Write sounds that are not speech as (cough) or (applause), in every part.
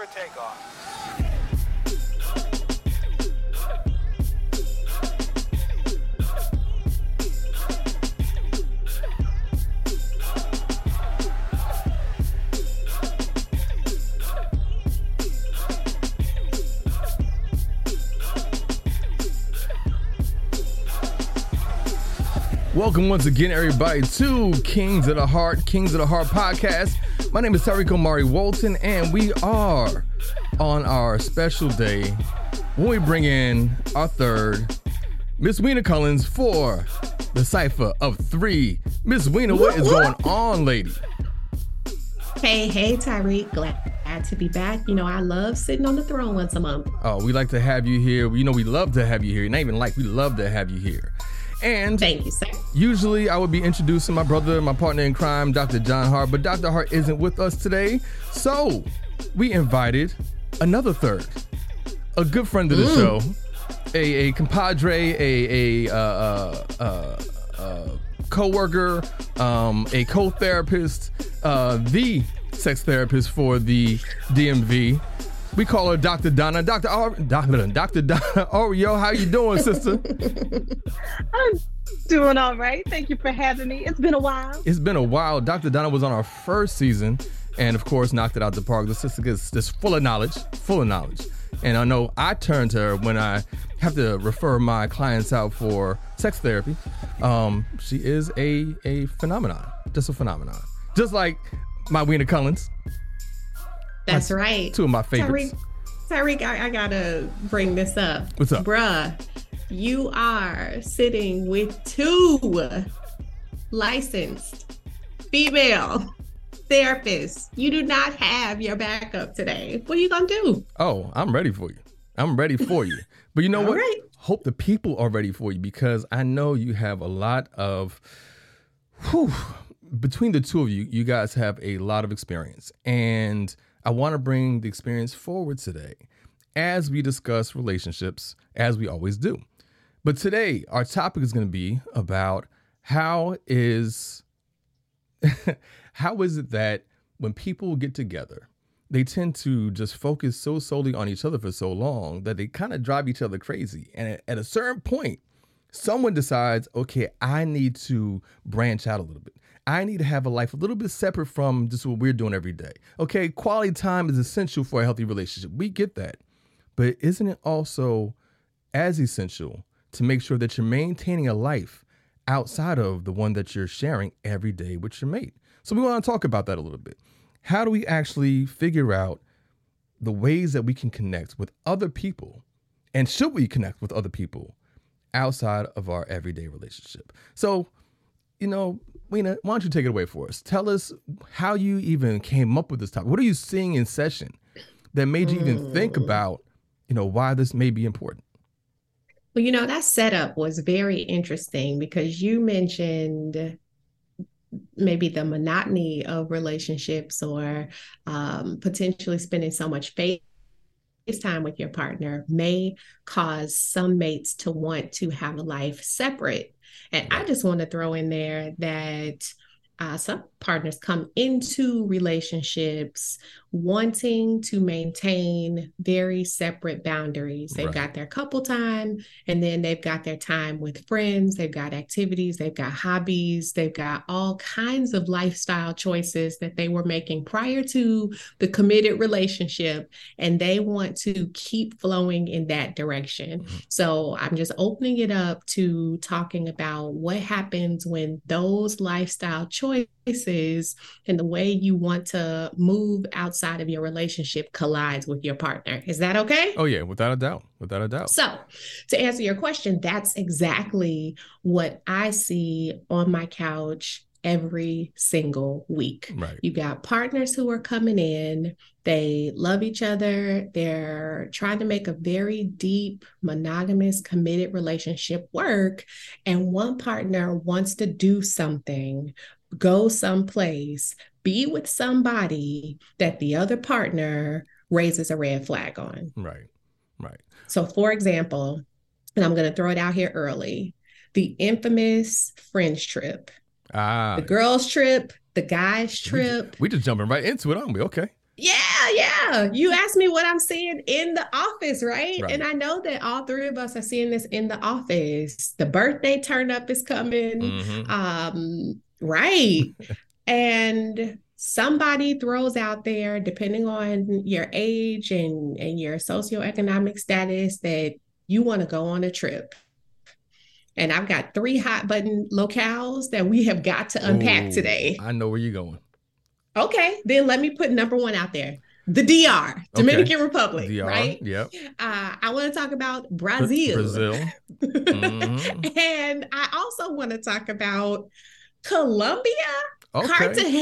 for takeoff. Welcome once again, everybody, to Kings of the Heart, Kings of the Heart podcast. My name is Tariq Omari Walton, and we are on our special day when we bring in our third, Miss Weena Collins, for the cipher of three. Miss Weena, what is going on, lady? Hey, hey, Tyreek. Glad to be back. You know, I love sitting on the throne once a month. Oh, we like to have you here. You know, we love to have you here. Not even like, we love to have you here. And thank you, sir. Usually I would be introducing my brother, my partner in crime, Dr. John Hart, but Dr. Hart isn't with us today. So we invited another third, a good friend of the mm. show, a, a compadre, a, a uh, uh, uh, uh co-worker, um, a co-therapist, uh, the sex therapist for the DMV. We call her Dr. Donna. Dr. Ar- Dr. Dr. Donna (laughs) yo, how you doing, sister? (laughs) I'm doing all right. Thank you for having me. It's been a while. It's been a while. Dr. Donna was on our first season and of course knocked it out the park. The sister gets just full of knowledge, full of knowledge. And I know I turn to her when I have to refer my clients out for sex therapy. Um, she is a a phenomenon, just a phenomenon. Just like my Weena Collins. That's right. Two of my favorites. Tyreek, Tyreek I, I, gotta bring this up. What's up? Bruh, you are sitting with two licensed female therapists. You do not have your backup today. What are you gonna do? Oh, I'm ready for you. I'm ready for you. But you know (laughs) what? Right. Hope the people are ready for you because I know you have a lot of whew, between the two of you, you guys have a lot of experience. And I want to bring the experience forward today as we discuss relationships, as we always do. But today, our topic is going to be about how is (laughs) how is it that when people get together, they tend to just focus so solely on each other for so long that they kind of drive each other crazy. And at, a certain point, someone decides, okay, I need to branch out a little bit. I need to have a life a little bit separate from just what we're doing every day. Okay, quality time is essential for a healthy relationship. We get that. But isn't it also as essential to make sure that you're maintaining a life outside of the one that you're sharing every day with your mate? So we want to talk about that a little bit. How do we actually figure out the ways that we can connect with other people? And should we connect with other people outside of our everyday relationship? So, you know, Weena, why don't you take it away for us? Tell us how you even came up with this topic. What are you seeing in session that made you even think mm. about, you know, why this may be important? Well, you know, that setup was very interesting because you mentioned maybe the monotony of relationships or um, potentially spending so much face time with your partner may cause some mates to want to have a life separate and I just want to throw in there that uh, some partners come into relationships wanting to maintain very separate boundaries. They've right. got their couple time and then they've got their time with friends, they've got activities, they've got hobbies, they've got all kinds of lifestyle choices that they were making prior to the committed relationship. And they want to keep flowing in that direction. Mm-hmm. So I'm just opening it up to talking about what happens when those lifestyle choices and the way you want to move outside outside of your relationship collides with your partner. Is that okay? Oh, yeah, without a doubt. Without a doubt. So, to answer your question, that's exactly what I see on my couch every single week. Right. You got partners who are coming in, they love each other, they're trying to make a very deep, monogamous, committed relationship work. And one partner wants to do something, go someplace, be with somebody that the other partner raises a red flag on. Right. Right. So, for example, and I'm going to throw it out here early the infamous friends trip. Ah. The girls' trip, the guys' trip. We, we just jumping right into it, aren't we? Okay. Yeah, yeah. You asked me what I'm seeing in the office, right? right? And I know that all three of us are seeing this in the office. The birthday turn up is coming. Mm-hmm. Um, right. (laughs) and somebody throws out there, depending on your age and, and your socioeconomic status, that you want to go on a trip. And I've got three hot button locales that we have got to unpack Ooh, today. I know where you're going. Okay, then let me put number one out there. The DR, Dominican okay. Republic, DR, right? Yep. Uh, I want to talk about Brazil. Brazil. (laughs) Mm-hmm. and I also want to talk about Colombia. Okay. Cartagena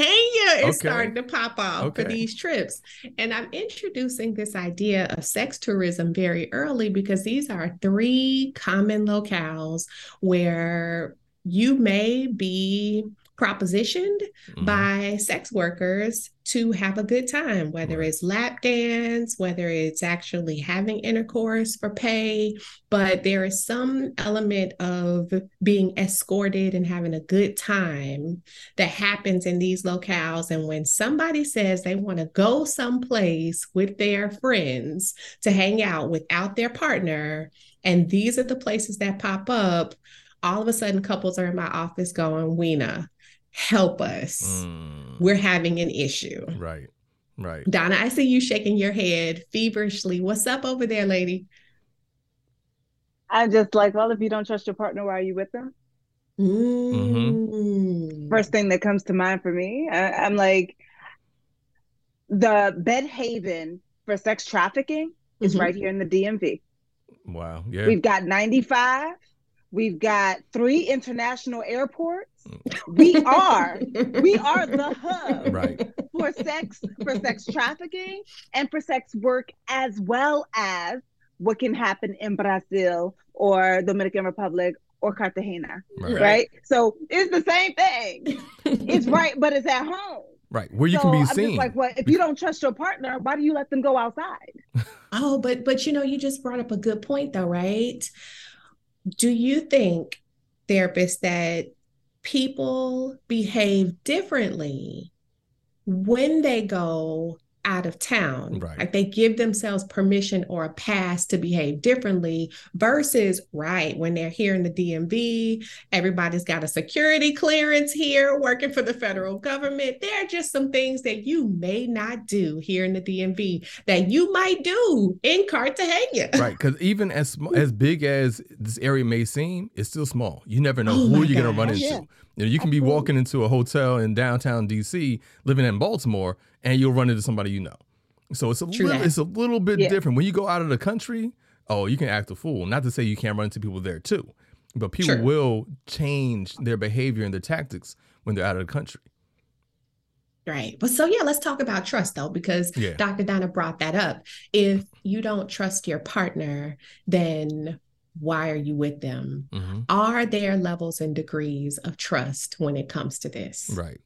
is okay. starting to pop off okay. for these trips. And I'm introducing this idea of sex tourism very early because these are three common locales where you may be propositioned mm-hmm. by sex workers to have a good time, whether right. it's lap dance, whether it's actually having intercourse for pay. But there is some element of being escorted and having a good time that happens in these locales. And when somebody says they want to go someplace with their friends to hang out without their partner, and these are the places that pop up, all of a sudden couples are in my office going, Weena, help us. Mm. We're having an issue. Right. Right. Donna, I see you shaking your head feverishly. What's up over there, lady? I'm just like, well, if you don't trust your partner, why are you with them? Mm. First thing that comes to mind for me, I, am like, the bed haven for sex trafficking is mm-hmm. right here in the DMV. Wow. Yeah. We've got 95. We've got three international airports. We (laughs) are we are the hub right. for sex for sex trafficking and for sex work as well as what can happen in Brazil or Dominican Republic or Cartagena. Right. right? So it's the same thing. it's (laughs) right, but it's at home. Right. Where you so can be I'm seen. like, what if you don't trust your partner, why do you let them go outside? (laughs) oh, but but you know, you just brought up a good point though, right? Do you think therapists that people behave differently when they go out of town. Right. Like they give themselves permission or a pass to behave differently versus, right, when they're here in the DMV, everybody's got a security clearance here working for the federal government. There are just some things that you may not do here in the DMV that you might do in Cartagena. (laughs) Right. Because even as, as big as this area may seem, it's still small. You never know oh who you're going to run into. Yeah. You, know, you can be walking into a hotel in downtown DC, living in Baltimore, and you'll run into somebody you know. So it's a True little, that. it's a little bit yeah. different when you go out of the country. Oh, you can act a fool. Not to say you can't run into people there too, but people sure. will change their behavior and their tactics when they're out of the country. Right. But so yeah, let's talk about trust though, because yeah. Dr. Donna brought that up. If you don't trust your partner, then why are you with them? Mm-hmm. Are there levels and degrees of trust when it comes to this? Right.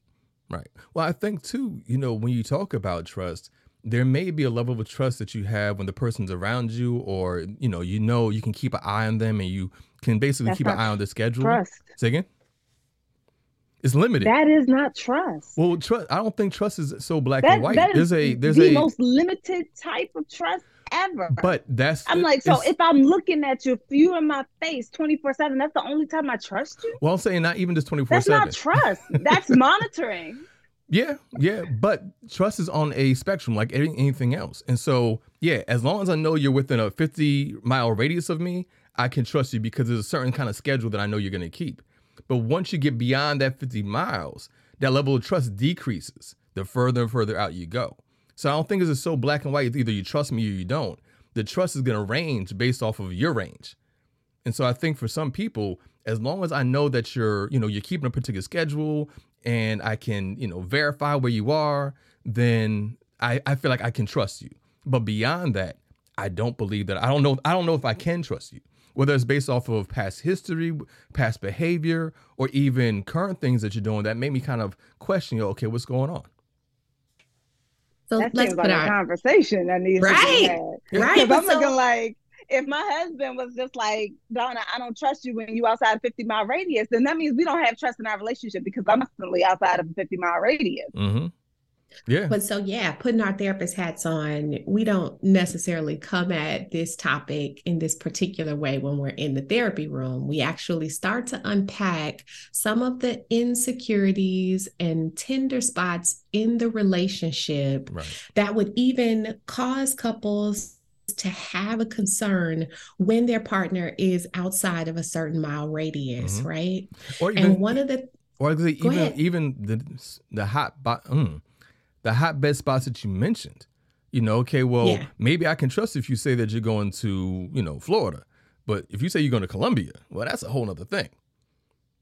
Right. Well, I think too, you know, when you talk about trust, there may be a level of trust that you have when the person's around you, or you know, you know, you can keep an eye on them, and you can basically That's keep an eye on the schedule. Trust. Say again. It's limited. That is not trust. Well, trust. I don't think trust is so black that, and white. There's a there's the a most limited type of trust ever. But that's I'm like, so if I'm looking at you, if you in my face 24 7, that's the only time I trust you. Well, I'm saying not even just 24 7. That's not trust. (laughs) That's monitoring. Yeah, yeah, but trust is on a spectrum like anything else. And so, yeah, as long as I know you're within a 50 mile radius of me, I can trust you because there's a certain kind of schedule that I know you're going to keep. But once you get beyond that 50 miles, that level of trust decreases the further and further out you go. So I don't think it's so black and white. Either you trust me or you don't. The trust is going to range based off of your range. And so I think for some people, as long as I know that you're, you know, you're keeping a particular schedule and I can, you know, verify where you are, then I, I feel like I can trust you. But beyond that, I don't believe that. I don't know. I don't know if I can trust you, whether it's based off of past history, past behavior, or even current things that you're doing that make me kind of question you. Okay, what's going on? So that let's put our conversation that needs right, to be had. right. Because I'm so, looking like if my husband was just like Donna, I don't trust you when you outside a 50 mile radius, then that means we don't have trust in our relationship because I'm constantly outside of a 50 mile radius. Mm-hmm. Yeah. But so, yeah, putting our therapist hats on, we don't necessarily come at this topic in this particular way when we're in the therapy room. We actually start to unpack some of the insecurities and tender spots in the relationship right. that would even cause couples to have a concern when their partner is outside of a certain mile radius, mm-hmm. right? Or even, and one of the or even even the the hot mm, the hotbed spots that you mentioned. You know, okay, well, yeah. maybe I can trust if you say that you're going to, you know, Florida. But if you say you're going to Colombia, well, that's a whole other thing.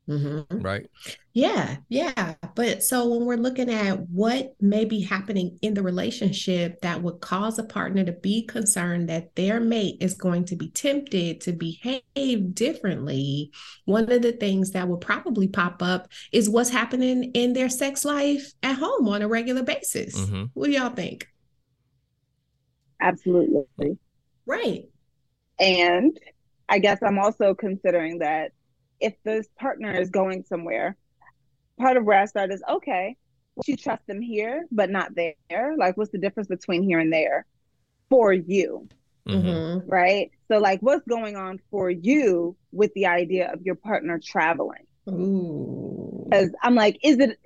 Mm-hmm. Right. Yeah. Yeah. But so when we're looking at what may be happening in the relationship that would cause a partner to be concerned that their mate is going to be tempted to behave differently, one of the things that will probably pop up is what's happening in their sex life at home on a regular basis. Mm-hmm. What do y'all think? Absolutely. Right. And I guess I'm also considering that if this partner is going somewhere, part of where I start is okay, you trust them here, but not there. Like, what's the difference between here and there for you? Mm-hmm. Right. So, like, what's going on for you with the idea of your partner traveling? Because I'm like, is it?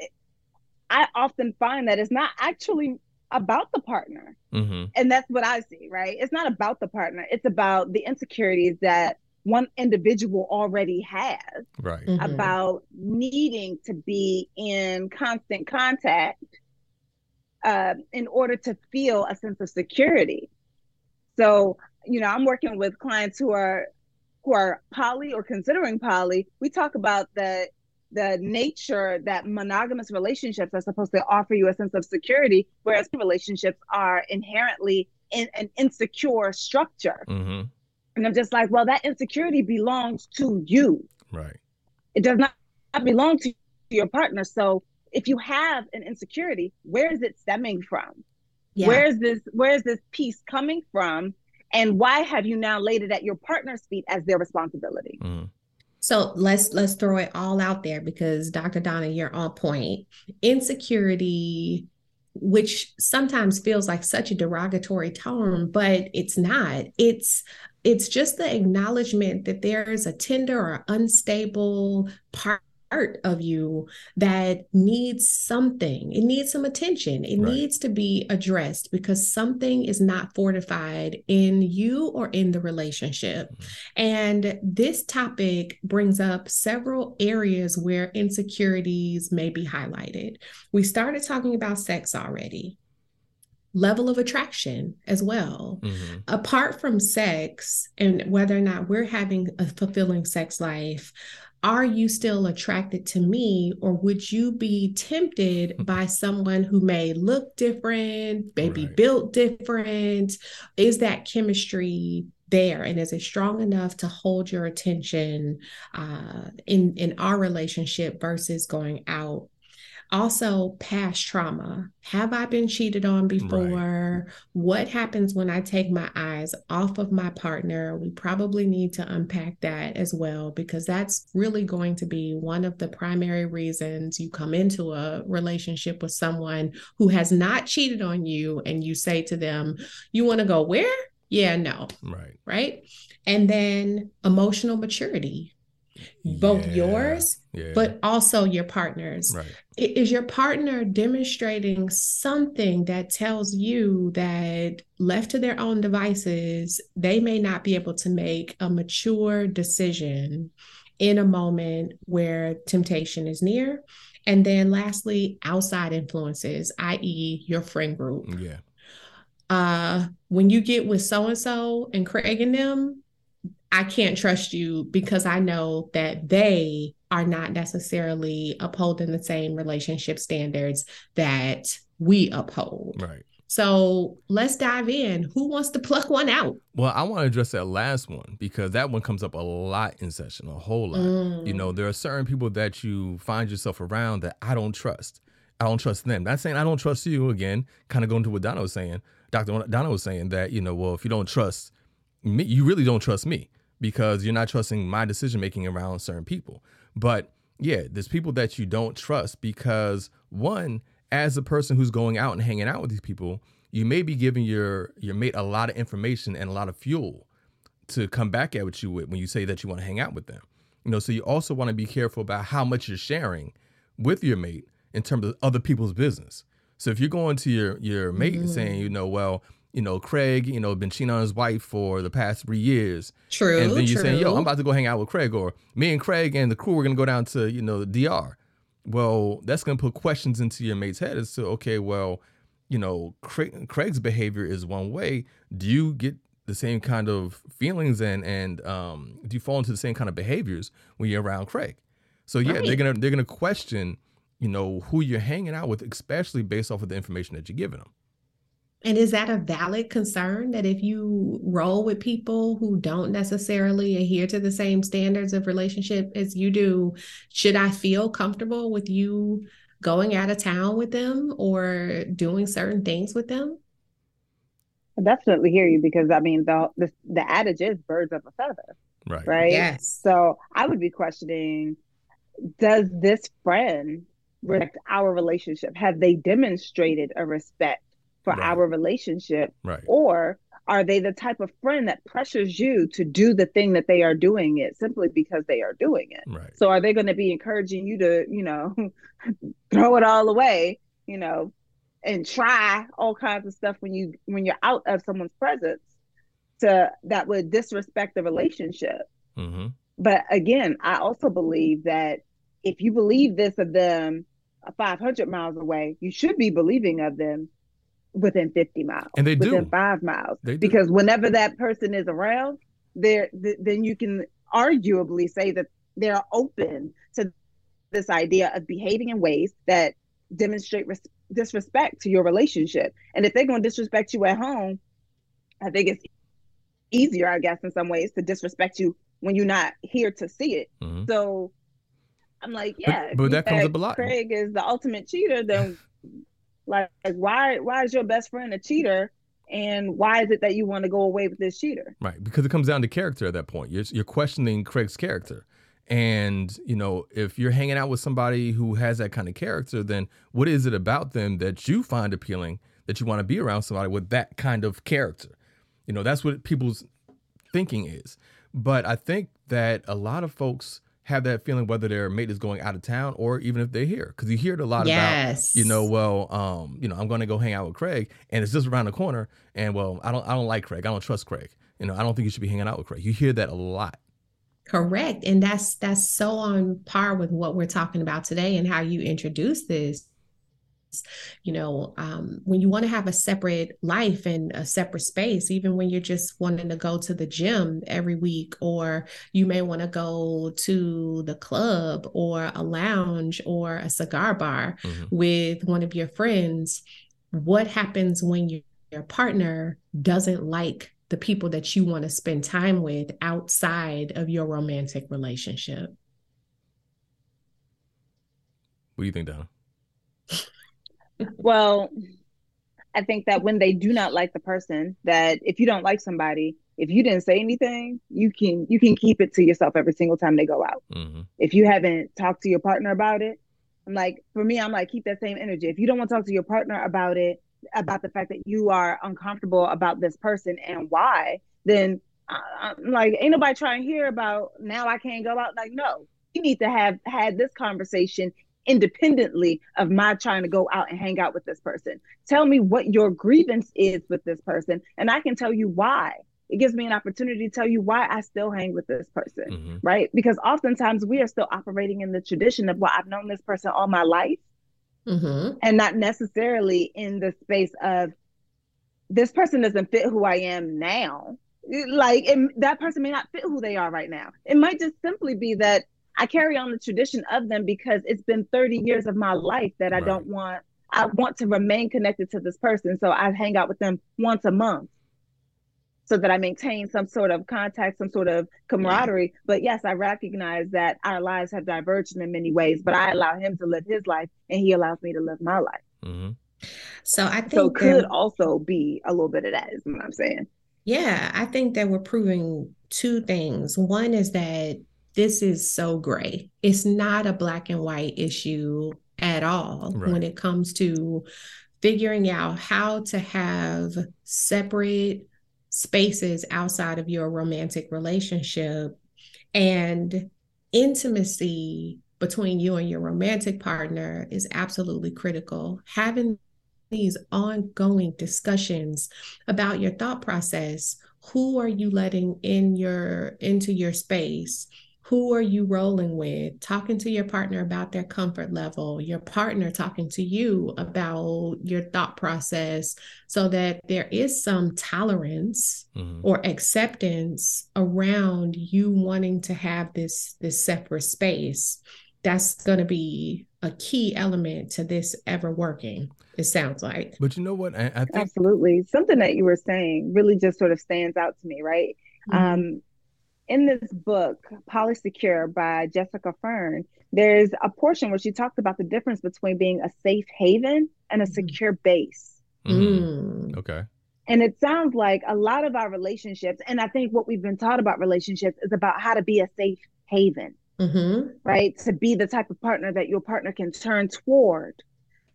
I often find that it's not actually about the partner. Mm-hmm. And that's what I see, right? It's not about the partner, it's about the insecurities that one individual already has right mm-hmm. about needing to be in constant contact uh, in order to feel a sense of security so you know i'm working with clients who are who are poly or considering poly we talk about the the nature that monogamous relationships are supposed to offer you a sense of security whereas relationships are inherently in an insecure structure mm-hmm. And I'm just like, well, that insecurity belongs to you. Right. It does not belong to your partner. So if you have an insecurity, where is it stemming from? Yeah. Where is this where is this piece coming from? And why have you now laid it at your partner's feet as their responsibility? Mm. So let's let's throw it all out there because Dr. Donna, you're on point. Insecurity which sometimes feels like such a derogatory term, but it's not. It's it's just the acknowledgement that there is a tender or unstable part of you that needs something. It needs some attention. It right. needs to be addressed because something is not fortified in you or in the relationship. Mm-hmm. And this topic brings up several areas where insecurities may be highlighted. We started talking about sex already level of attraction as well. Mm-hmm. Apart from sex and whether or not we're having a fulfilling sex life, are you still attracted to me or would you be tempted (laughs) by someone who may look different, maybe right. built different? Is that chemistry there and is it strong enough to hold your attention uh, in in our relationship versus going out also past trauma. Have i been cheated on before? Right. what happens when i take my eyes off of my partner? We probably need to unpack that as well because that's really going to be one of the primary reasons you come into a relationship with someone who has not cheated on you and you say to them you want to go where? Yeah no. Right. Right? And then emotional maturity both yeah. yours yeah. but also your partner's right. is your partner demonstrating something that tells you that left to their own devices they may not be able to make a mature decision in a moment where temptation is near and then lastly outside influences i.e your friend group yeah uh when you get with so and so and Craig and them I can't trust you because I know that they are not necessarily upholding the same relationship standards that we uphold. Right. So let's dive in. Who wants to (laughs) pluck one out? Well, I want to address that last one because that one comes up a lot in session, a whole lot. Mm. You know, there are certain people that you find yourself around that I don't trust. I don't trust them. Not saying I don't trust you again, kind of going to what Donna was saying. Dr. Donna was saying that, you know, well, if you don't trust me, you really don't trust me because you're not trusting my decision making around certain people. But yeah, there's people that you don't trust because one, as a person who's going out and hanging out with these people, you may be giving your your mate a lot of information and a lot of fuel to come back at what you with when you say that you want to hang out with them. You know, so you also want to be careful about how much you're sharing with your mate in terms of other people's business. So if you're going to your your mate mm-hmm. and saying, you know, well, you know, Craig, you know, been cheating on his wife for the past three years. True. And then you're true. saying, yo, I'm about to go hang out with Craig, or me and Craig and the crew we're gonna go down to, you know, the DR. Well, that's gonna put questions into your mate's head as to, okay, well, you know, Craig, Craig's behavior is one way. Do you get the same kind of feelings and and um, do you fall into the same kind of behaviors when you're around Craig? So yeah, right. they're gonna they're gonna question, you know, who you're hanging out with, especially based off of the information that you're giving them. And is that a valid concern that if you roll with people who don't necessarily adhere to the same standards of relationship as you do, should I feel comfortable with you going out of town with them or doing certain things with them? I definitely hear you because I mean the, the the adage is birds of a feather. Right. Right. Yes. So I would be questioning does this friend respect our relationship? Have they demonstrated a respect for right. our relationship? Right. Or are they the type of friend that pressures you to do the thing that they are doing it simply because they are doing it? Right. So are they going to be encouraging you to, you know, (laughs) throw it all away, you know, and try all kinds of stuff when you when you're out of someone's presence to that would disrespect the relationship mm-hmm. but again i also believe that if you believe this of them 500 miles away you should be believing of them within 50 miles and they within do. five miles they do. because whenever that person is around there th- then you can arguably say that they're open to this idea of behaving in ways that demonstrate res- disrespect to your relationship. And if they're going to disrespect you at home, I think it's easier, I guess, in some ways to disrespect you when you're not here to see it. Mm-hmm. So I'm like, yeah, but, but that comes up a lot. Craig is the ultimate cheater. Then, like, why why is your best friend a cheater? And why is it that you want to go away with this cheater? Right, because it comes down to character at that point. You're you're questioning Craig's character. And, you know, if you're hanging out with somebody who has that kind of character, then what is it about them that you find appealing that you want to be around somebody with that kind of character? You know, that's what people's thinking is. But I think that a lot of folks have that feeling whether their mate is going out of town or even if they're here because you hear it a lot yes. about you know well um you know i'm going to go hang out with craig and it's just around the corner and well i don't i don't like craig i don't trust craig you know i don't think you should be hanging out with craig you hear that a lot Correct. And that's that's so on par with what we're talking about today and how you introduce this. You know, um, when you want to have a separate life and a separate space, even when you're just wanting to go to the gym every week, or you may want to go to the club or a lounge or a cigar bar mm-hmm. with one of your friends, what happens when you, your partner doesn't like the people that you want to spend time with outside of your romantic relationship. What do you think, Donna? (laughs) well, I think that when they do not like the person, that if you don't like somebody, if you didn't say anything, you can you can keep it to yourself every single time they go out. Mm-hmm. If you haven't talked to your partner about it, I'm like, for me, I'm like, keep that same energy. If you don't want to talk to your partner about it, about the fact that you are uncomfortable about this person and why, then I'm like, ain't nobody trying to hear about now I can't go out. Like, no, you need to have had this conversation independently of my trying to go out and hang out with this person. Tell me what your grievance is with this person, and I can tell you why. It gives me an opportunity to tell you why I still hang with this person, mm-hmm. right? Because oftentimes we are still operating in the tradition of, well, I've known this person all my life mm-hmm. and not necessarily in the space of this person doesn't fit who I am now. Like it, that person may not fit who they are right now. It might just simply be that I carry on the tradition of them because it's been 30 years of my life that I right. don't want. I want to remain connected to this person. So I hang out with them once a month so that I maintain some sort of contact, some sort of camaraderie. Yeah. But yes, I recognize that our lives have diverged in many ways, but I allow him to live his life and he allows me to live my life. Mm-hmm. So I think so could also be a little bit of that is what I'm saying. Yeah, I think that we're proving two things. One is that this is so gray. It's not a black and white issue at all right. when it comes to figuring out how to have separate spaces outside of your romantic relationship and intimacy between you and your romantic partner is absolutely critical. Having these ongoing discussions about your thought process, who are you letting in your into your space? Who are you rolling with? Talking to your partner about their comfort level your partner talking to you about your thought process so that there is some tolerance mm-hmm. or acceptance around you wanting to have this this separate space. That's going to be a key element to this ever working it sounds like. But you know what? I, I think- absolutely. Something that you were saying really just sort of stands out to me right? Mm-hmm. um in this book, Polysecure by Jessica Fern, there's a portion where she talks about the difference between being a safe haven and a mm-hmm. secure base. Mm. Okay. And it sounds like a lot of our relationships, and I think what we've been taught about relationships is about how to be a safe haven, mm-hmm. right? To be the type of partner that your partner can turn toward,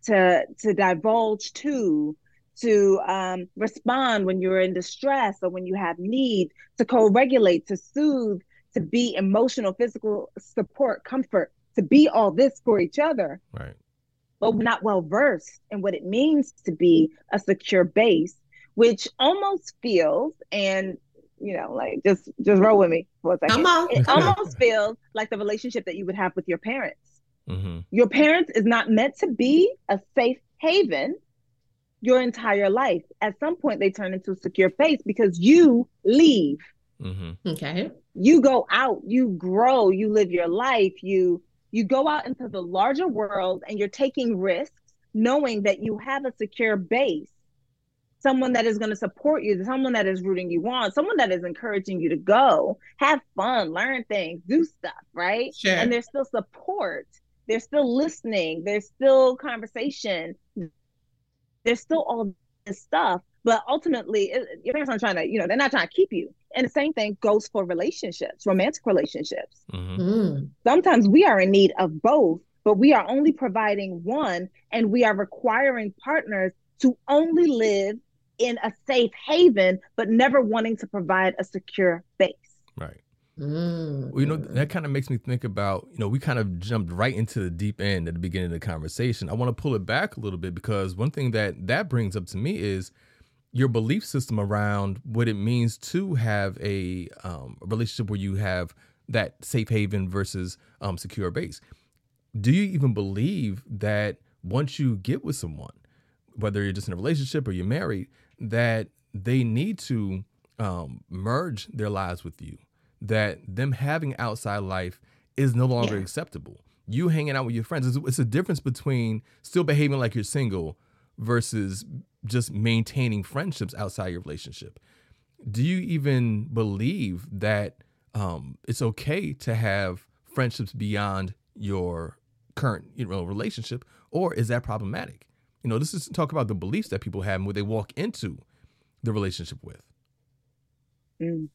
to to divulge to, to um, respond when you're in distress or when you have need, to co regulate, to soothe, to be emotional, physical support, comfort, to be all this for each other. Right. But we're not well versed in what it means to be a secure base, which almost feels, and you know, like just just roll with me for a second. Come on. It almost feels like the relationship that you would have with your parents. Mm-hmm. Your parents is not meant to be a safe haven your entire life. At some point, they turn into a secure base because you leave. Mm-hmm. Okay. You go out, you grow, you live your life, you you go out into the larger world and you're taking risks knowing that you have a secure base someone that is going to support you someone that is rooting you on someone that is encouraging you to go have fun learn things do stuff right sure. and there's still support there's still listening there's still conversation there's still all this stuff, but ultimately, it, your parents aren't trying to, you know, they're not trying to keep you. And the same thing goes for relationships, romantic relationships. Mm-hmm. Mm. Sometimes we are in need of both, but we are only providing one, and we are requiring partners to only live in a safe haven, but never wanting to provide a secure base. Right. Mm. Well, you know, that kind of makes me think about, you know, we kind of jumped right into the deep end at the beginning of the conversation. I want to pull it back a little bit because one thing that that brings up to me is your belief system around what it means to have a, um, relationship where you have that safe haven versus um, secure base. Do you even believe that once you get with someone, whether you're just in a relationship or you're married, that they need to um, merge their lives with you? That them having outside life is no longer yeah. acceptable. You hanging out with your friends, it's, it's a difference between still behaving like you're single versus just maintaining friendships outside your relationship. Do you even believe that um, it's okay to have friendships beyond your current you know relationship, or is that problematic? You know, this is talk about the beliefs that people have and what they walk into the relationship with. Mm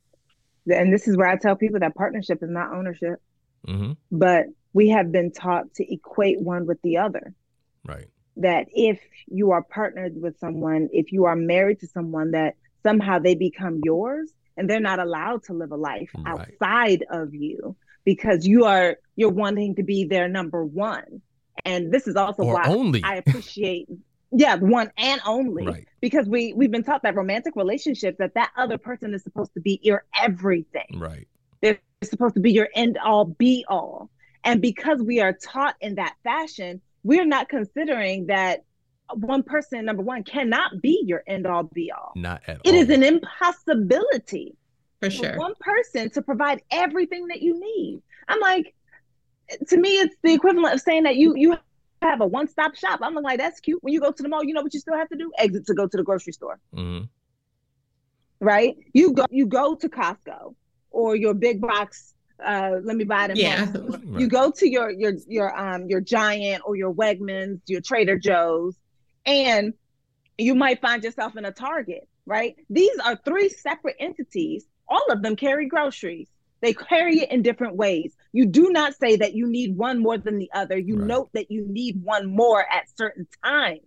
and this is where I tell people that partnership is not ownership, mm-hmm. but we have been taught to equate one with the other. Right. That if you are partnered with someone, if you are married to someone, that somehow they become yours and they're not allowed to live a life right. outside of you because you are you're wanting to be their number one. And this is also or why only. I appreciate yeah one and only. Right. because we we've been taught that romantic relationships that that other person is supposed to be your everything. Right. They're supposed to be your end all be all. And because we are taught in that fashion we're not considering that one person number one cannot be your end all be all. Not at It all. it is an impossibility for sure. for one person to provide everything that you need. I'm like to me it's the equivalent of saying that you you have a one stop shop. I'm like, that's cute. When you go to the mall, you know what you still have to do? Exit to go to the grocery store. Mm-hmm. Right? You go you go to Costco or your big box. Uh, let me buy it. Yeah. Right. You go to your your your um your Giant or your Wegmans, your Trader Joe's, and you might find yourself in a Target. Right? These are three separate entities. All of them carry groceries. They carry it in different ways. You do not say that you need one more than the other. You right. note that you need one more at certain times.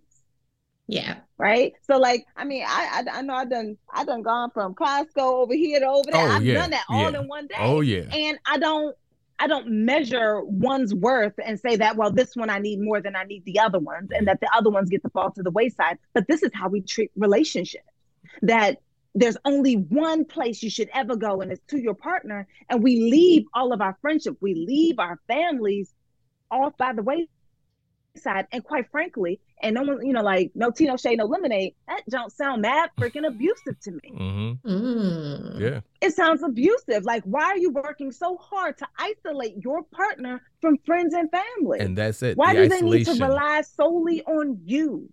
Yeah. Right. So like, I mean, I I, I know I done I done gone from Costco over here to over there. Oh, I've yeah. done that all yeah. in one day. Oh yeah. And I don't I don't measure one's worth and say that, well, this one I need more than I need the other ones, and that the other ones get to fall to the wayside. But this is how we treat relationships. That there's only one place you should ever go, and it's to your partner. And we leave all of our friendship, we leave our families off by the wayside. And quite frankly, and no one, you know, like no tea, no shade, no lemonade. That don't sound mad freaking abusive to me. Mm-hmm. Mm. Yeah, it sounds abusive. Like, why are you working so hard to isolate your partner from friends and family? And that's it. Why the do isolation. they need to rely solely on you?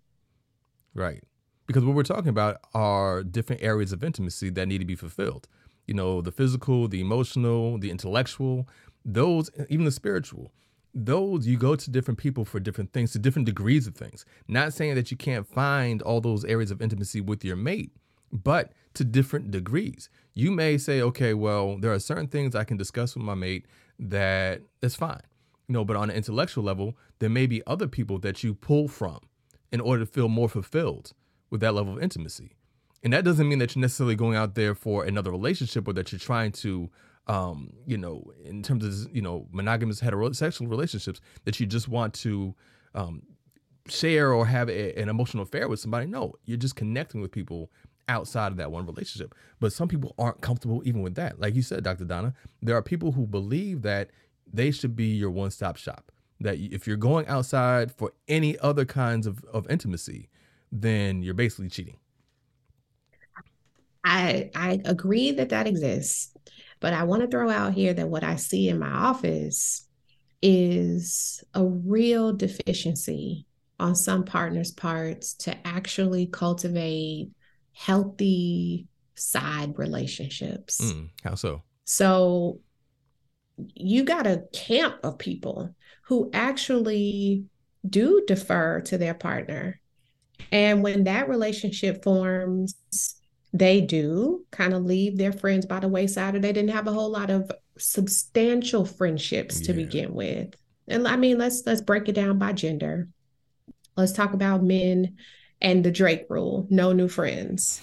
Right, because what we're talking about are different areas of intimacy that need to be fulfilled. You know, the physical, the emotional, the intellectual, those, even the spiritual. Those you go to different people for different things to different degrees of things. Not saying that you can't find all those areas of intimacy with your mate but to different degrees. You may say okay well there are certain things i can discuss with my mate that that's fine. You know but on an intellectual level there may be other people that you pull from in order to feel more fulfilled with that level of intimacy and that doesn't mean that you're necessarily going out there for another relationship or that you're trying to um, you know, in terms of you know monogamous heterosexual relationships that you just want to um, share or have a, an emotional affair with somebody. No, you're just connecting with people outside of that one relationship. But some people aren't comfortable even with that. Like you said, Dr. Donna, there are people who believe that they should be your one stop shop. That if you're going outside for any other kinds of, of intimacy, then you're basically cheating. I I agree that that exists. But I want to throw out here that what I see in my office is a real deficiency on some partners' parts to actually cultivate healthy side relationships. Mm, how so? So you got a camp of people who actually do defer to their partner. And when that relationship forms, they do kind of leave their friends by the wayside or they didn't have a whole lot of substantial friendships to yeah. begin with. And i mean let's let's break it down by gender. Let's talk about men and the drake rule no new friends.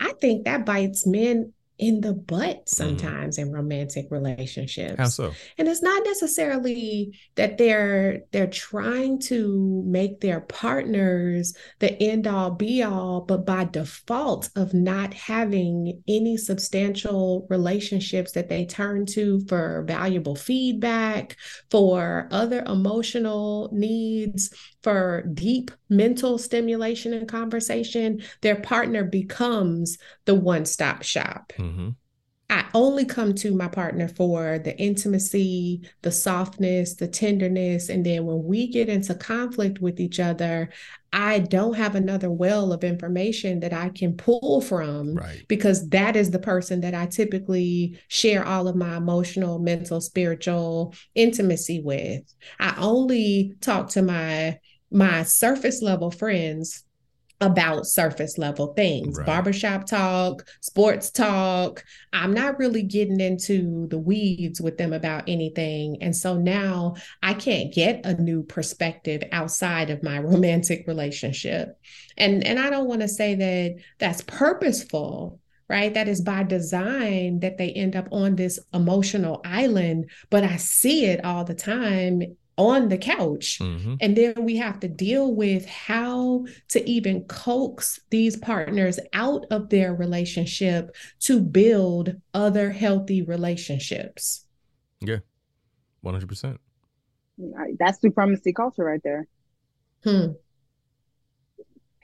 I think that bites men in the butt mm-hmm. sometimes mm. in romantic relationships. How so? And it's not necessarily that they're they're trying to make their partners the end all be all, but by default of not having any substantial relationships that they turn to for valuable feedback, for other emotional needs, for deep mental stimulation and conversation, their partner becomes the one stop shop. Mm-hmm. I only come to my partner for the intimacy, the softness, the tenderness. And then when we get into conflict with each other, I don't have another well of information that I can pull from right. because that is the person that I typically share all of my emotional, mental, spiritual intimacy with. I only talk to my my surface level friends about surface level things. Right. barbershop talk sports talk. I'm not really getting into the weeds with them about anything. And so now i can't get a new perspective outside of my (laughs) romantic relationship. And and i don't want to say that that's purposeful right? That is by design that they end up on this emotional island but i see it all the time on the couch. Mm-hmm. And then we have to deal with how to even coax these partners out of their relationship to build other healthy relationships. Yeah, 100%. That's supremacy culture right there. Hmm.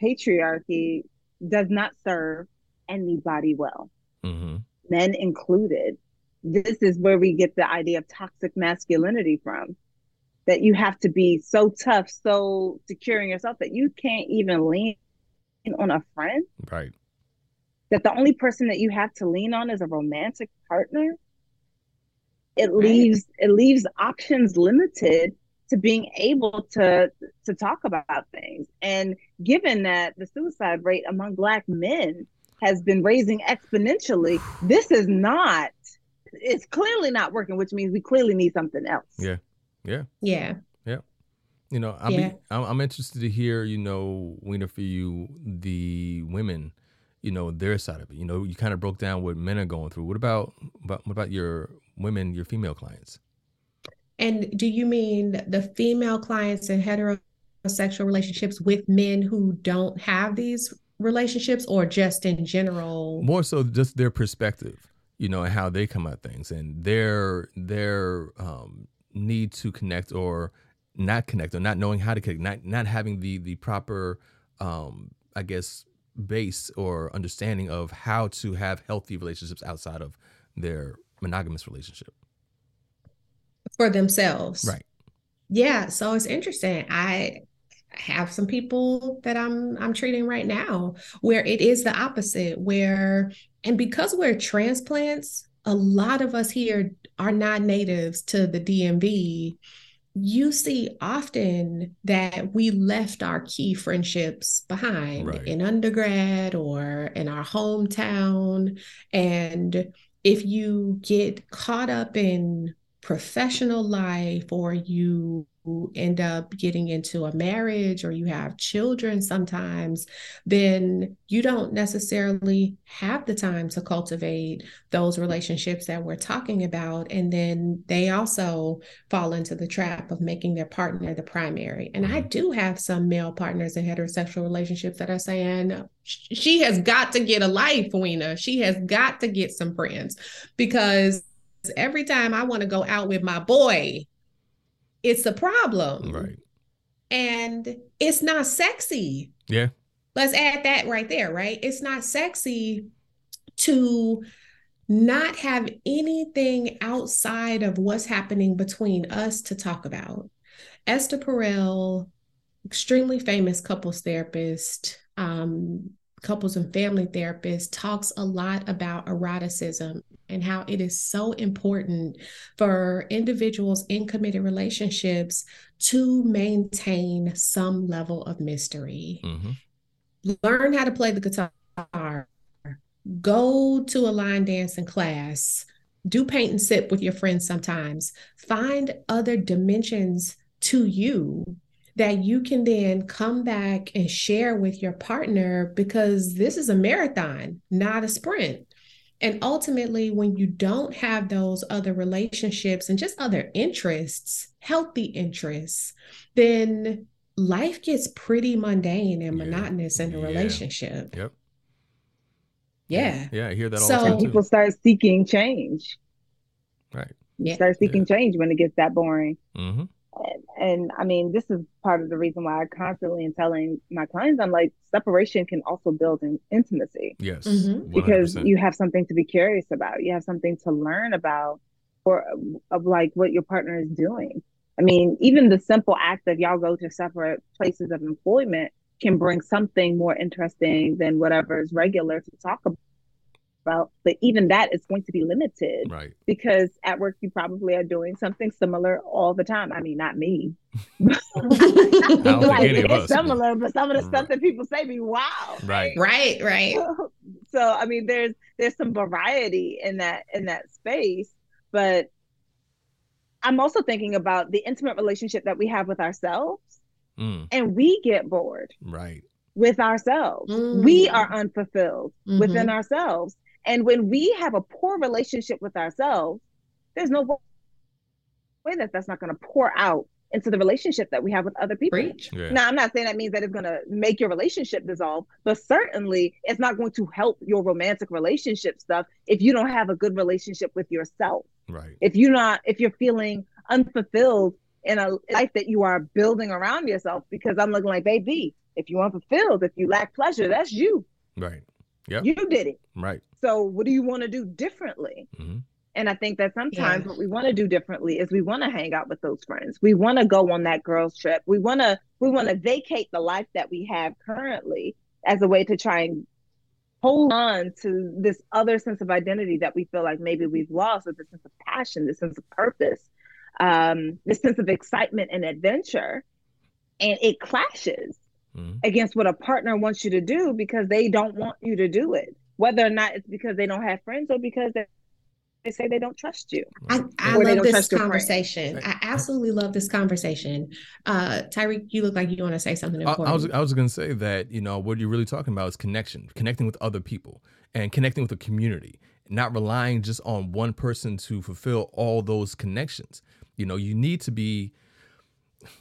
Patriarchy does not serve anybody well, mm-hmm. men included. This is where we get the idea of toxic masculinity from that you have to be so tough, so secure in yourself that you can't even lean on a friend. Right. That the only person that you have to lean on is a romantic partner. It right. leaves it leaves options limited to being able to to talk about things. And given that the suicide rate among black men has been raising exponentially, this is not it's clearly not working, which means we clearly need something else. Yeah. Yeah. Yeah. Yeah. You know, I'm, yeah. I'm, I'm interested to hear, you know, Weena, for you, the women, you know, their side of it. You know, you kind of broke down what men are going through. What about, about what about your women, your female clients? And do you mean the female clients in heterosexual relationships with men who don't have these relationships or just in general? More so just their perspective, you know, and how they come at things and their their um, need to connect or not connect or not knowing how to connect, not not having the the proper um, I guess base or understanding of how to have healthy relationships outside of their monogamous relationship for themselves. Right. Yeah, so it's interesting. I have some people that I'm I'm treating right now where it is the opposite where and because we're transplants, a lot of us here are not natives to the DMV. You see often that we left our key friendships behind right. in undergrad or in our hometown. And if you get caught up in professional life or you end up getting into a marriage or you have children sometimes, then you don't necessarily have the time to cultivate those relationships that we're talking about. And then they also fall into the trap of making their partner the primary. And I do have some male partners in heterosexual relationships that are saying, she has got to get a life, Weena. She has got to get some friends because every time I want to go out with my boy, it's a problem. Right. And it's not sexy. Yeah. Let's add that right there, right? It's not sexy to not have anything outside of what's happening between us to talk about. Esther Perel, extremely famous couples therapist, um, couples and family therapist, talks a lot about eroticism and how it is so important for individuals in committed relationships to maintain some level of mystery. Mm-hmm. Learn how to play the guitar, go to a line dancing class, do paint and sip with your friends sometimes, find other dimensions to you that you can then come back and share with your partner because this is a marathon, not a sprint. And ultimately, when you don't have those other relationships and just other interests, healthy interests, then life gets pretty mundane and monotonous in a yeah. relationship. Yep. Yeah. Yeah, I hear that all so, the time. People start seeking change. Right. You yeah. start seeking yeah. change when it gets that boring. Mm-hmm and, and I mean, this is part of the reason why I constantly am telling my clients, I'm like, separation can also build in intimacy. Yes. Mm-hmm. Because you have something to be curious about. You have something to learn about or of like what your partner is doing. I mean, even the simple act of y'all go to separate places of employment can bring something more interesting than whatever is regular to talk about about, but even that is going to be limited. Right. Because at work you probably are doing something similar all the time. I mean, not me. like it's similar, but some of the stuff that people say be wow. Right. Right, right. (laughs) so I mean there's there's some variety in that in that space, but I'm also thinking about the intimate relationship that we have with ourselves. Mm. And we get bored. Right with ourselves. Mm. We are unfulfilled mm-hmm. within ourselves. And when we have a poor relationship with ourselves, there's no way that that's not going to pour out into the relationship that we have with other people. Yeah. Now, I'm not saying that means that it's going to make your relationship dissolve, but certainly it's not going to help your romantic relationship stuff if you don't have a good relationship with yourself. Right. If you're not, if you're feeling unfulfilled in a life that you are building around yourself, because I'm looking like, baby, if you're unfulfilled, if you lack pleasure, that's you. Right. Yeah. You did it. Right. So what do you want to do differently? Mm-hmm. And I think that sometimes yeah. what we want to do differently is we want to hang out with those friends. We want to go on that girls trip. We want to we want to vacate the life that we have currently as a way to try and hold on to this other sense of identity that we feel like maybe we've lost, or this sense of passion, this sense of purpose, um, this sense of excitement and adventure. And it clashes mm-hmm. against what a partner wants you to do because they don't want you to do it, whether or not it's because they don't have friends or because they're say they don't trust you. I, I love this conversation. I absolutely love this conversation. Uh, Tyreek, you look like you want to say something important. I, I was I was going to say that you know what you're really talking about is connection, connecting with other people, and connecting with a community, not relying just on one person to fulfill all those connections. You know, you need to be.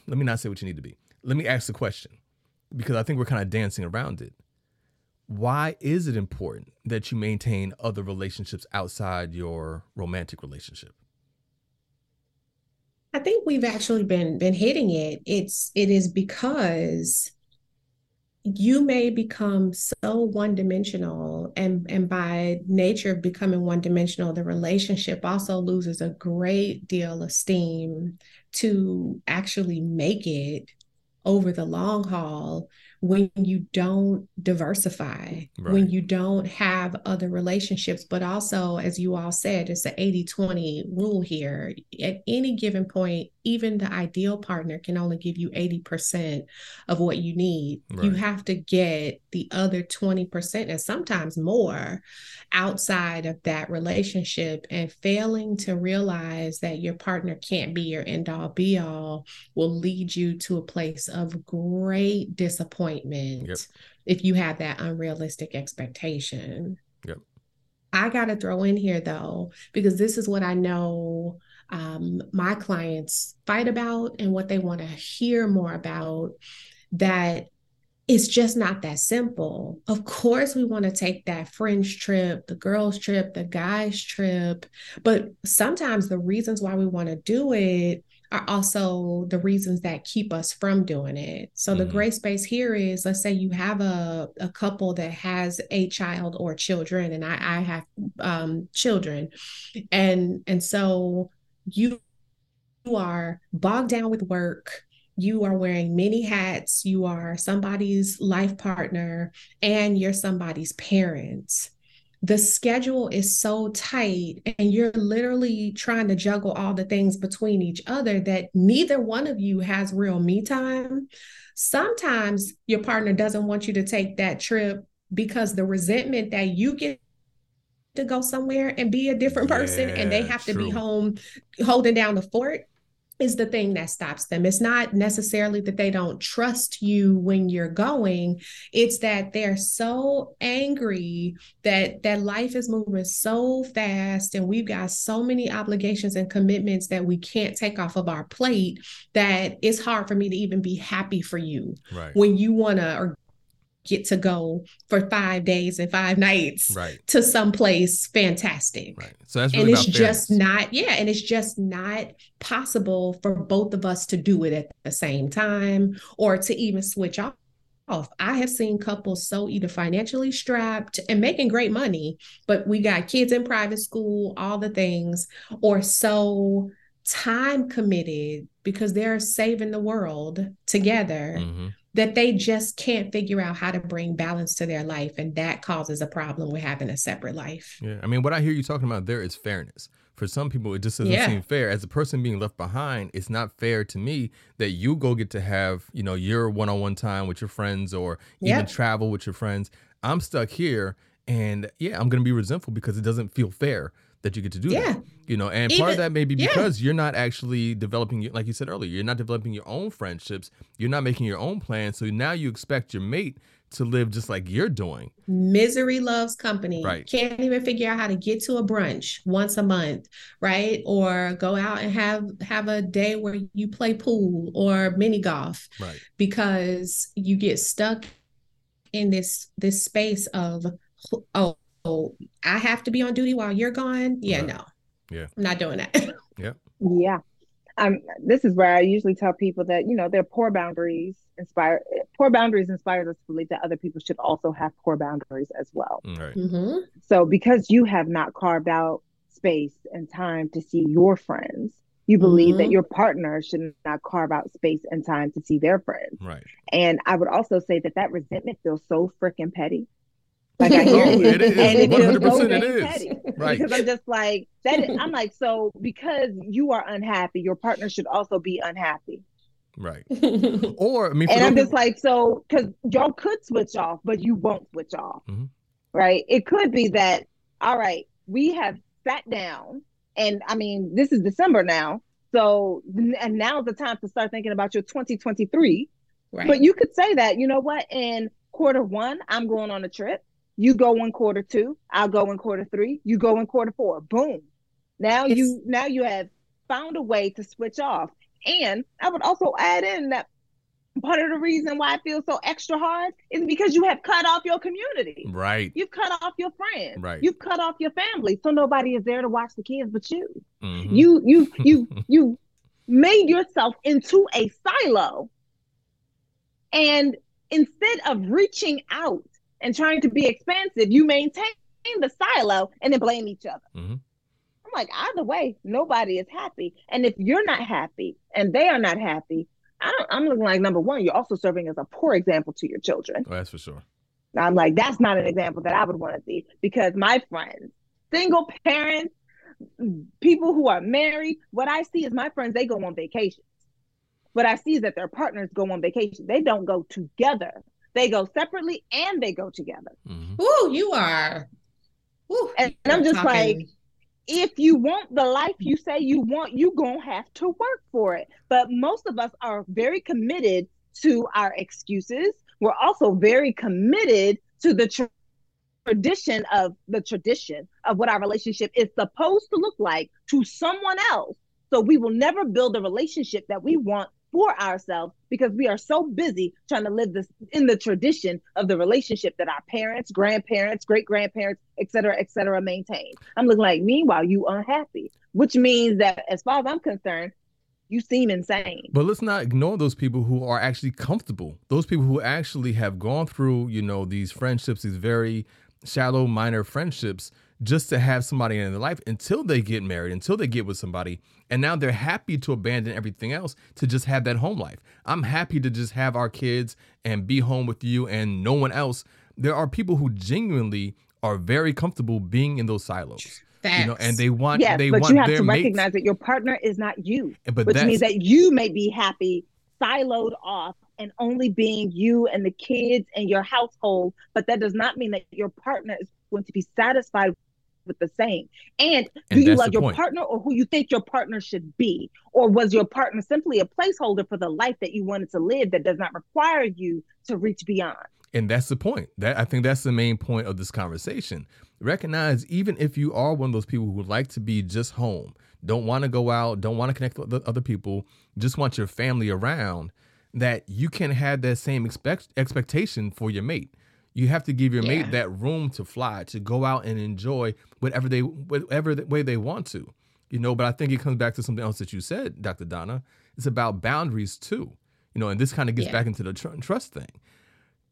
Let me not say what you need to be. Let me ask the question, because I think we're kind of dancing around it why is it important that you maintain other relationships outside your romantic relationship? I think we've actually been been hitting it. It's it is because you may become so one-dimensional and and by nature of becoming one-dimensional the relationship also loses a great deal of steam to actually make it over the long haul when you don't diversify, right. when you don't have other relationships. But also, as you all said, it's an 80 20 rule here. At any given point, even the ideal partner can only give you 80% of what you need. Right. You have to get the other 20% and sometimes more outside of that relationship. And failing to realize that your partner can't be your end all be all will lead you to a place of great disappointment yep. if you have that unrealistic expectation. Yep. I got to throw in here though, because this is what I know um, my clients fight about and what they want to hear more about that it's just not that simple. Of course, we want to take that fringe trip, the girls' trip, the guys' trip, but sometimes the reasons why we want to do it are also the reasons that keep us from doing it. So mm-hmm. the gray space here is let's say you have a, a couple that has a child or children, and I, I have um, children. And and so you you are bogged down with work you are wearing many hats you are somebody's life partner and you're somebody's parent the schedule is so tight and you're literally trying to juggle all the things between each other that neither one of you has real me time sometimes your partner doesn't want you to take that trip because the resentment that you get to go somewhere and be a different person yeah, and they have true. to be home holding down the fort is the thing that stops them. It's not necessarily that they don't trust you when you're going. It's that they're so angry that that life is moving so fast and we've got so many obligations and commitments that we can't take off of our plate that it's hard for me to even be happy for you right. when you want to or get to go for five days and five nights right. to someplace fantastic. Right. So that's really and it's just not, yeah, and it's just not possible for both of us to do it at the same time or to even switch off. Off. I have seen couples so either financially strapped and making great money, but we got kids in private school, all the things, or so time committed because they're saving the world together mm-hmm that they just can't figure out how to bring balance to their life. And that causes a problem with having a separate life. Yeah. I mean, what I hear you talking about there is fairness. For some people, it just doesn't yeah. seem fair. As a person being left behind, it's not fair to me that you go get to have, you know, your one on one time with your friends or even yep. travel with your friends. I'm stuck here and yeah, I'm going to be resentful because it doesn't feel fair that you get to do yeah. that. You know, and Even, part of that may be because yeah. you're not actually developing, like you said earlier, you're not developing your own friendships. You're not making your own plans. So now you expect your mate to live just like you're doing. Misery loves company. Right. Can't even figure out how to get to a brunch once a month, right? Or go out and have have a day where you play pool or mini golf. Right. Because you get stuck in this this space of oh oh, I have to be on duty while you're gone. Yeah, right. no. Yeah. I'm not doing that. (laughs) yeah. Yeah. Um, this is where I usually tell people that, you know, their poor boundaries inspire poor boundaries inspire us to believe that other people should also have poor boundaries as well. Mm, right. Mm-hmm. So because you have not carved out space and time to see your friends, you believe mm-hmm. that your partner should not carve out space and time to see their friends. Right. And I would also say that that resentment feels so freaking petty like I (laughs) hear you. It is. And it 100% it is. Petty. Right. Because I'm just like, that is, I'm like, so because you are unhappy, your partner should also be unhappy. Right. (laughs) or I mean, and I'm just like, so because y'all could switch off, but you won't switch off. Mm-hmm. Right. It could be that, all right, we have sat down and I mean, this is December now. So, and now's the time to start thinking about your 2023. Right. But you could say that, you know what, in quarter one, I'm going on a trip. You go in quarter two, I'll go in quarter three, you go in quarter four. Boom. Now it's... you now you have found a way to switch off. And I would also add in that part of the reason why I feel so extra hard is because you have cut off your community. Right. You've cut off your friends. Right. You've cut off your family. So nobody is there to watch the kids but you. Mm-hmm. You you you (laughs) you made yourself into a silo. And instead of reaching out and trying to be expansive, you maintain the silo and then blame each other. Mm-hmm. I'm like, either way, nobody is happy. And if you're not happy and they are not happy, I am looking like number one, you're also serving as a poor example to your children. Oh, that's for sure. I'm like, that's not an example that I would want to see because my friends, single parents, people who are married, what I see is my friends, they go on vacations. What I see is that their partners go on vacation. They don't go together. They go separately and they go together. Mm-hmm. Ooh, you are. Ooh, and, and I'm just talking. like, if you want the life you say you want, you gonna have to work for it. But most of us are very committed to our excuses. We're also very committed to the tra- tradition of the tradition of what our relationship is supposed to look like to someone else. So we will never build a relationship that we want for ourselves because we are so busy trying to live this in the tradition of the relationship that our parents, grandparents, great grandparents, et cetera, et cetera, maintain. I'm looking like, meanwhile, you unhappy, which means that as far as I'm concerned, you seem insane. But let's not ignore those people who are actually comfortable. Those people who actually have gone through, you know, these friendships, these very shallow, minor friendships just to have somebody in their life until they get married, until they get with somebody. And now they're happy to abandon everything else to just have that home life. I'm happy to just have our kids and be home with you and no one else. There are people who genuinely are very comfortable being in those silos. Facts. You know, and they want yes, they but want you have to mates. recognize that your partner is not you, but which means that you may be happy siloed off and only being you and the kids and your household, but that does not mean that your partner is going to be satisfied with the same. And, and do you love your point. partner or who you think your partner should be? Or was your partner simply a placeholder for the life that you wanted to live that does not require you to reach beyond? And that's the point. That I think that's the main point of this conversation. Recognize even if you are one of those people who would like to be just home, don't want to go out, don't want to connect with other people, just want your family around, that you can have that same expect expectation for your mate you have to give your yeah. mate that room to fly, to go out and enjoy whatever they whatever the way they want to. You know, but I think it comes back to something else that you said, Dr. Donna. It's about boundaries too. You know, and this kind of gets yeah. back into the tr- trust thing.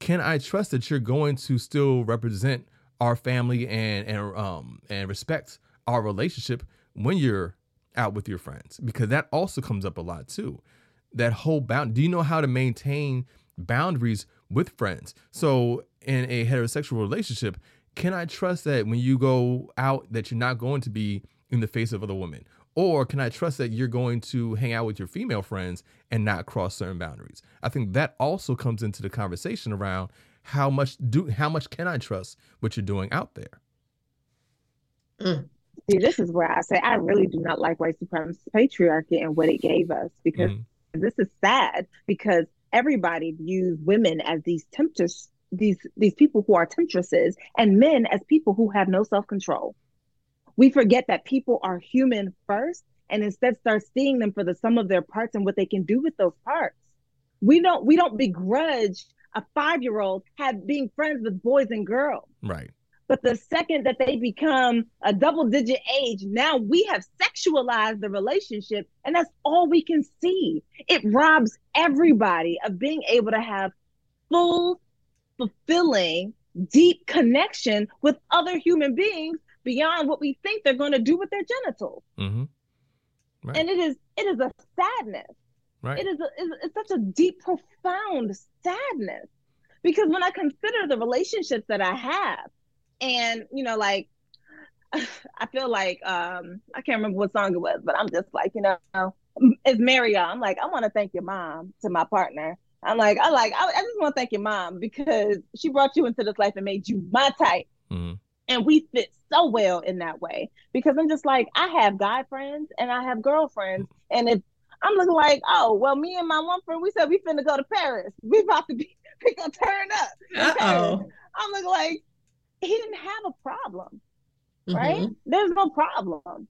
Can I trust that you're going to still represent our family and and um and respect our relationship when you're out with your friends? Because that also comes up a lot too. That whole bound. Do you know how to maintain boundaries with friends? So in a heterosexual relationship, can I trust that when you go out that you're not going to be in the face of other women? Or can I trust that you're going to hang out with your female friends and not cross certain boundaries? I think that also comes into the conversation around how much do how much can I trust what you're doing out there? Mm. See, this is where I say I really do not like white supremacy patriarchy and what it gave us because mm. this is sad because everybody views women as these tempters these these people who are temptresses and men as people who have no self-control. We forget that people are human first and instead start seeing them for the sum of their parts and what they can do with those parts. We don't we don't begrudge a 5-year-old have being friends with boys and girls. Right. But the second that they become a double digit age, now we have sexualized the relationship, and that's all we can see. It robs everybody of being able to have full fulfilling, deep connection with other human beings beyond what we think they're going to do with their genitals. Mm-hmm. Right. And it is it is a sadness. Right. It is a, it's such a deep, profound sadness because when I consider the relationships that I have, and you know, like (laughs) I feel like um I can't remember what song it was, but I'm just like you know, it's Mario. I'm like I want to thank your mom to my partner I'm like, I like, I, I just want to thank your mom because she brought you into this life and made you my type. Mm-hmm. And we fit so well in that way because I'm just like, I have guy friends and I have girlfriends. (laughs) And if I'm looking like, oh, well, me and my one friend, we said we finna go to Paris. We about to be, (laughs) we gonna turn up. oh I'm looking like, he didn't have a problem, mm-hmm. right? There's no problem.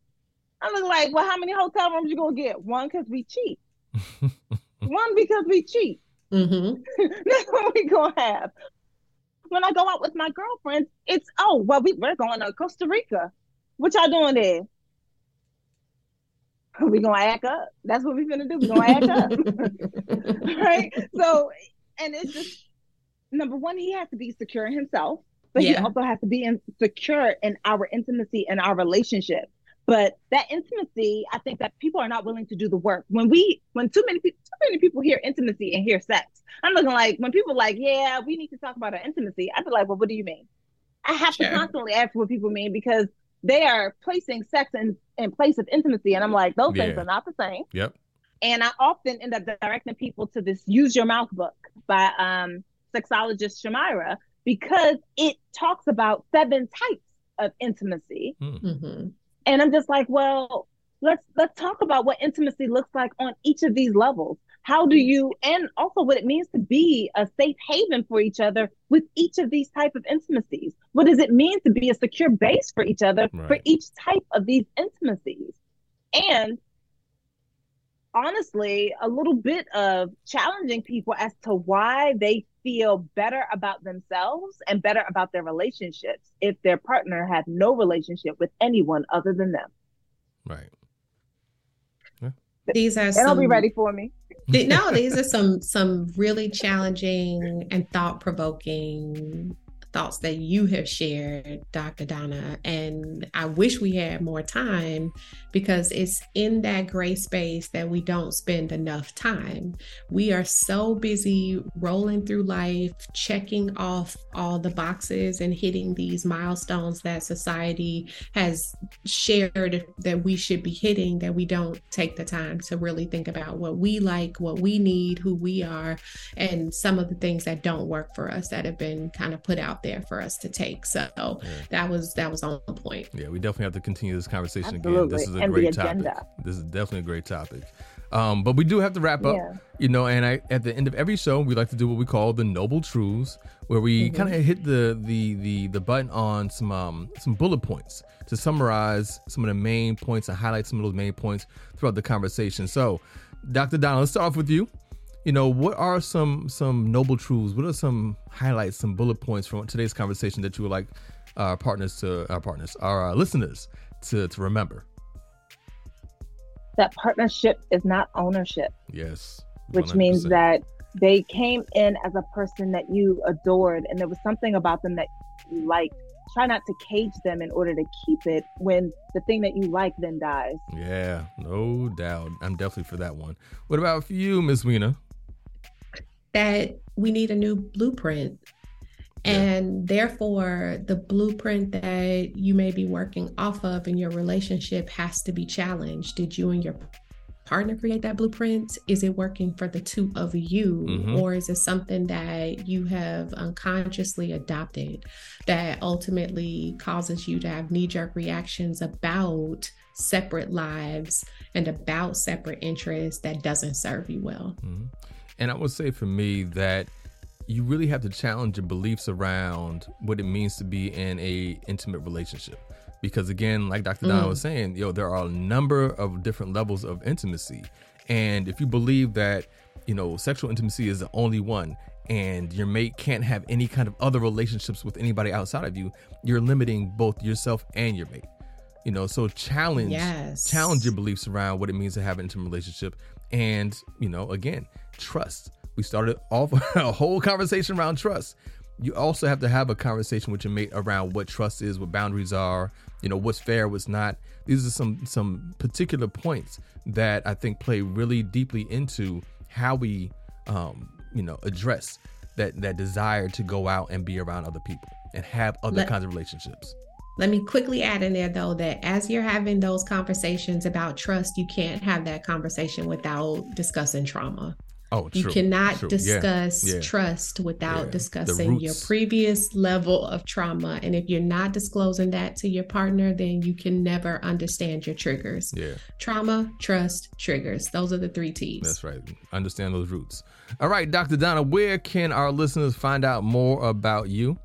I'm like, well, how many hotel rooms you gonna get? One because we cheap. (laughs) One because we cheap. Mm-hmm. (laughs) That's what we gonna have. When I go out with my girlfriends, it's oh well, we we're going to Costa Rica. What y'all doing there? (laughs) we gonna act up. That's what we're gonna do. We gonna act up, right? So, and it's just number one, he has to be secure in himself, but yeah. he also has to be in, secure in our intimacy and our relationship. But that intimacy, I think that people are not willing to do the work. When we, when too many people, too many people hear intimacy and hear sex, I'm looking like when people like, yeah, we need to talk about our intimacy. I feel like, well, what do you mean? I have sure. to constantly ask what people mean because they are placing sex in, in place of intimacy. And I'm like, those yeah. things are not the same. Yep. And I often end up directing people to this Use Your Mouth book by um, sexologist Shamyra because it talks about seven types of intimacy. Hmm. Mm-hmm. And I'm just like, well, let's let's talk about what intimacy looks like on each of these levels. How do you and also what it means to be a safe haven for each other with each of these type of intimacies? What does it mean to be a secure base for each other right. for each type of these intimacies? And honestly, a little bit of challenging people as to why they feel better about themselves and better about their relationships if their partner had no relationship with anyone other than them. Right. Yeah. These are they some, don't be ready for me. no, these are some some really challenging and thought provoking thoughts that you have shared, Dr. Donna. And I wish we had more time because it's in that gray space that we don't spend enough time. We are so busy rolling through life, checking off all the boxes and hitting these milestones that society has shared that we should be hitting that we don't take the time to really think about what we like, what we need, who we are, and some of the things that don't work for us that have been kind of put out there for us to take. So yeah. that was that was on point. Yeah, we definitely have to continue this conversation Absolutely. again. This is a and great topic. This is definitely a great topic. Um, but we do have to wrap up, yeah. you know. And I, at the end of every show, we like to do what we call the noble truths, where we mm-hmm. kind of hit the the the the button on some um, some bullet points to summarize some of the main points and highlight some of those main points throughout the conversation. So, Dr. Donald, let's start off with you you know, what are some some noble truths? What are some highlights, some bullet points from today's conversation that you would like our partners to our partners, our uh, listeners to to remember? That partnership is not ownership. Yes. 100%. Which means that they came in as a person that you adored and there was something about them that you liked try not to cage them in order to keep it when the thing that you like then dies. Yeah, no doubt. I'm definitely for that one. What about for you, Miss Weena? That we need a new blueprint. And therefore, the blueprint that you may be working off of in your relationship has to be challenged. Did you and your partner create that blueprint? Is it working for the two of you? Mm-hmm. Or is it something that you have unconsciously adopted that ultimately causes you to have knee jerk reactions about separate lives and about separate interests that doesn't serve you well? Mm-hmm. And I would say for me that you really have to challenge your beliefs around what it means to be in a intimate relationship. Because again, like Dr. Don mm. was saying, yo, there are a number of different levels of intimacy. And if you believe that, you know, sexual intimacy is the only one and your mate can't have any kind of other relationships with anybody outside of you, you're limiting both yourself and your mate. You know, so challenge yes. challenge your beliefs around what it means to have an intimate relationship and, you know, again, trust. We started off (laughs) a whole conversation around trust. You also have to have a conversation with your mate around what trust is, what boundaries are, you know, what's fair, what's not. These are some some particular points that I think play really deeply into how we um, you know, address that that desire to go out and be around other people and have other Let, kinds of relationships. Let me quickly add in there though that as you're having those conversations about trust, you can't have that conversation without discussing trauma Oh, true, you cannot true. discuss yeah. trust without yeah. discussing your previous level of trauma. And if you're not disclosing that to your partner, then you can never understand your triggers. Yeah. Trauma, trust, triggers. Those are the three T's. That's right. Understand those roots. All right, Dr. Donna, where can our listeners find out more about you?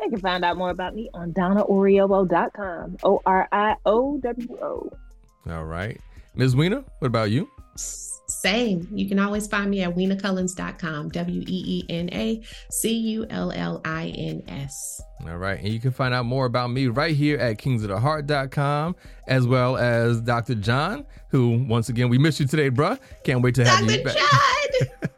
They can find out more about me on donnaoriowo.com. O R I O W O. All right. Ms. Weena, what about you? Same. You can always find me at weenacullins.com. W E E N A C U L L I N S. All right. And you can find out more about me right here at kingsoftheheart.com, as well as Dr. John, who, once again, we missed you today, bruh. Can't wait to have Dr. you back. John!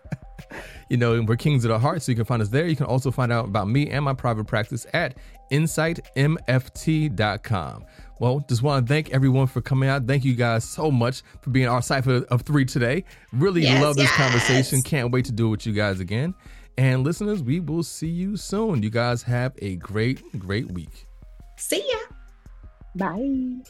(laughs) you know, we're Kings of the Heart, so you can find us there. You can also find out about me and my private practice at insightmft.com. Well, just want to thank everyone for coming out. Thank you guys so much for being our cipher of three today. Really yes, love this yes. conversation. Can't wait to do it with you guys again. And listeners, we will see you soon. You guys have a great, great week. See ya. Bye.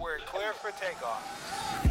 We're clear for takeoff.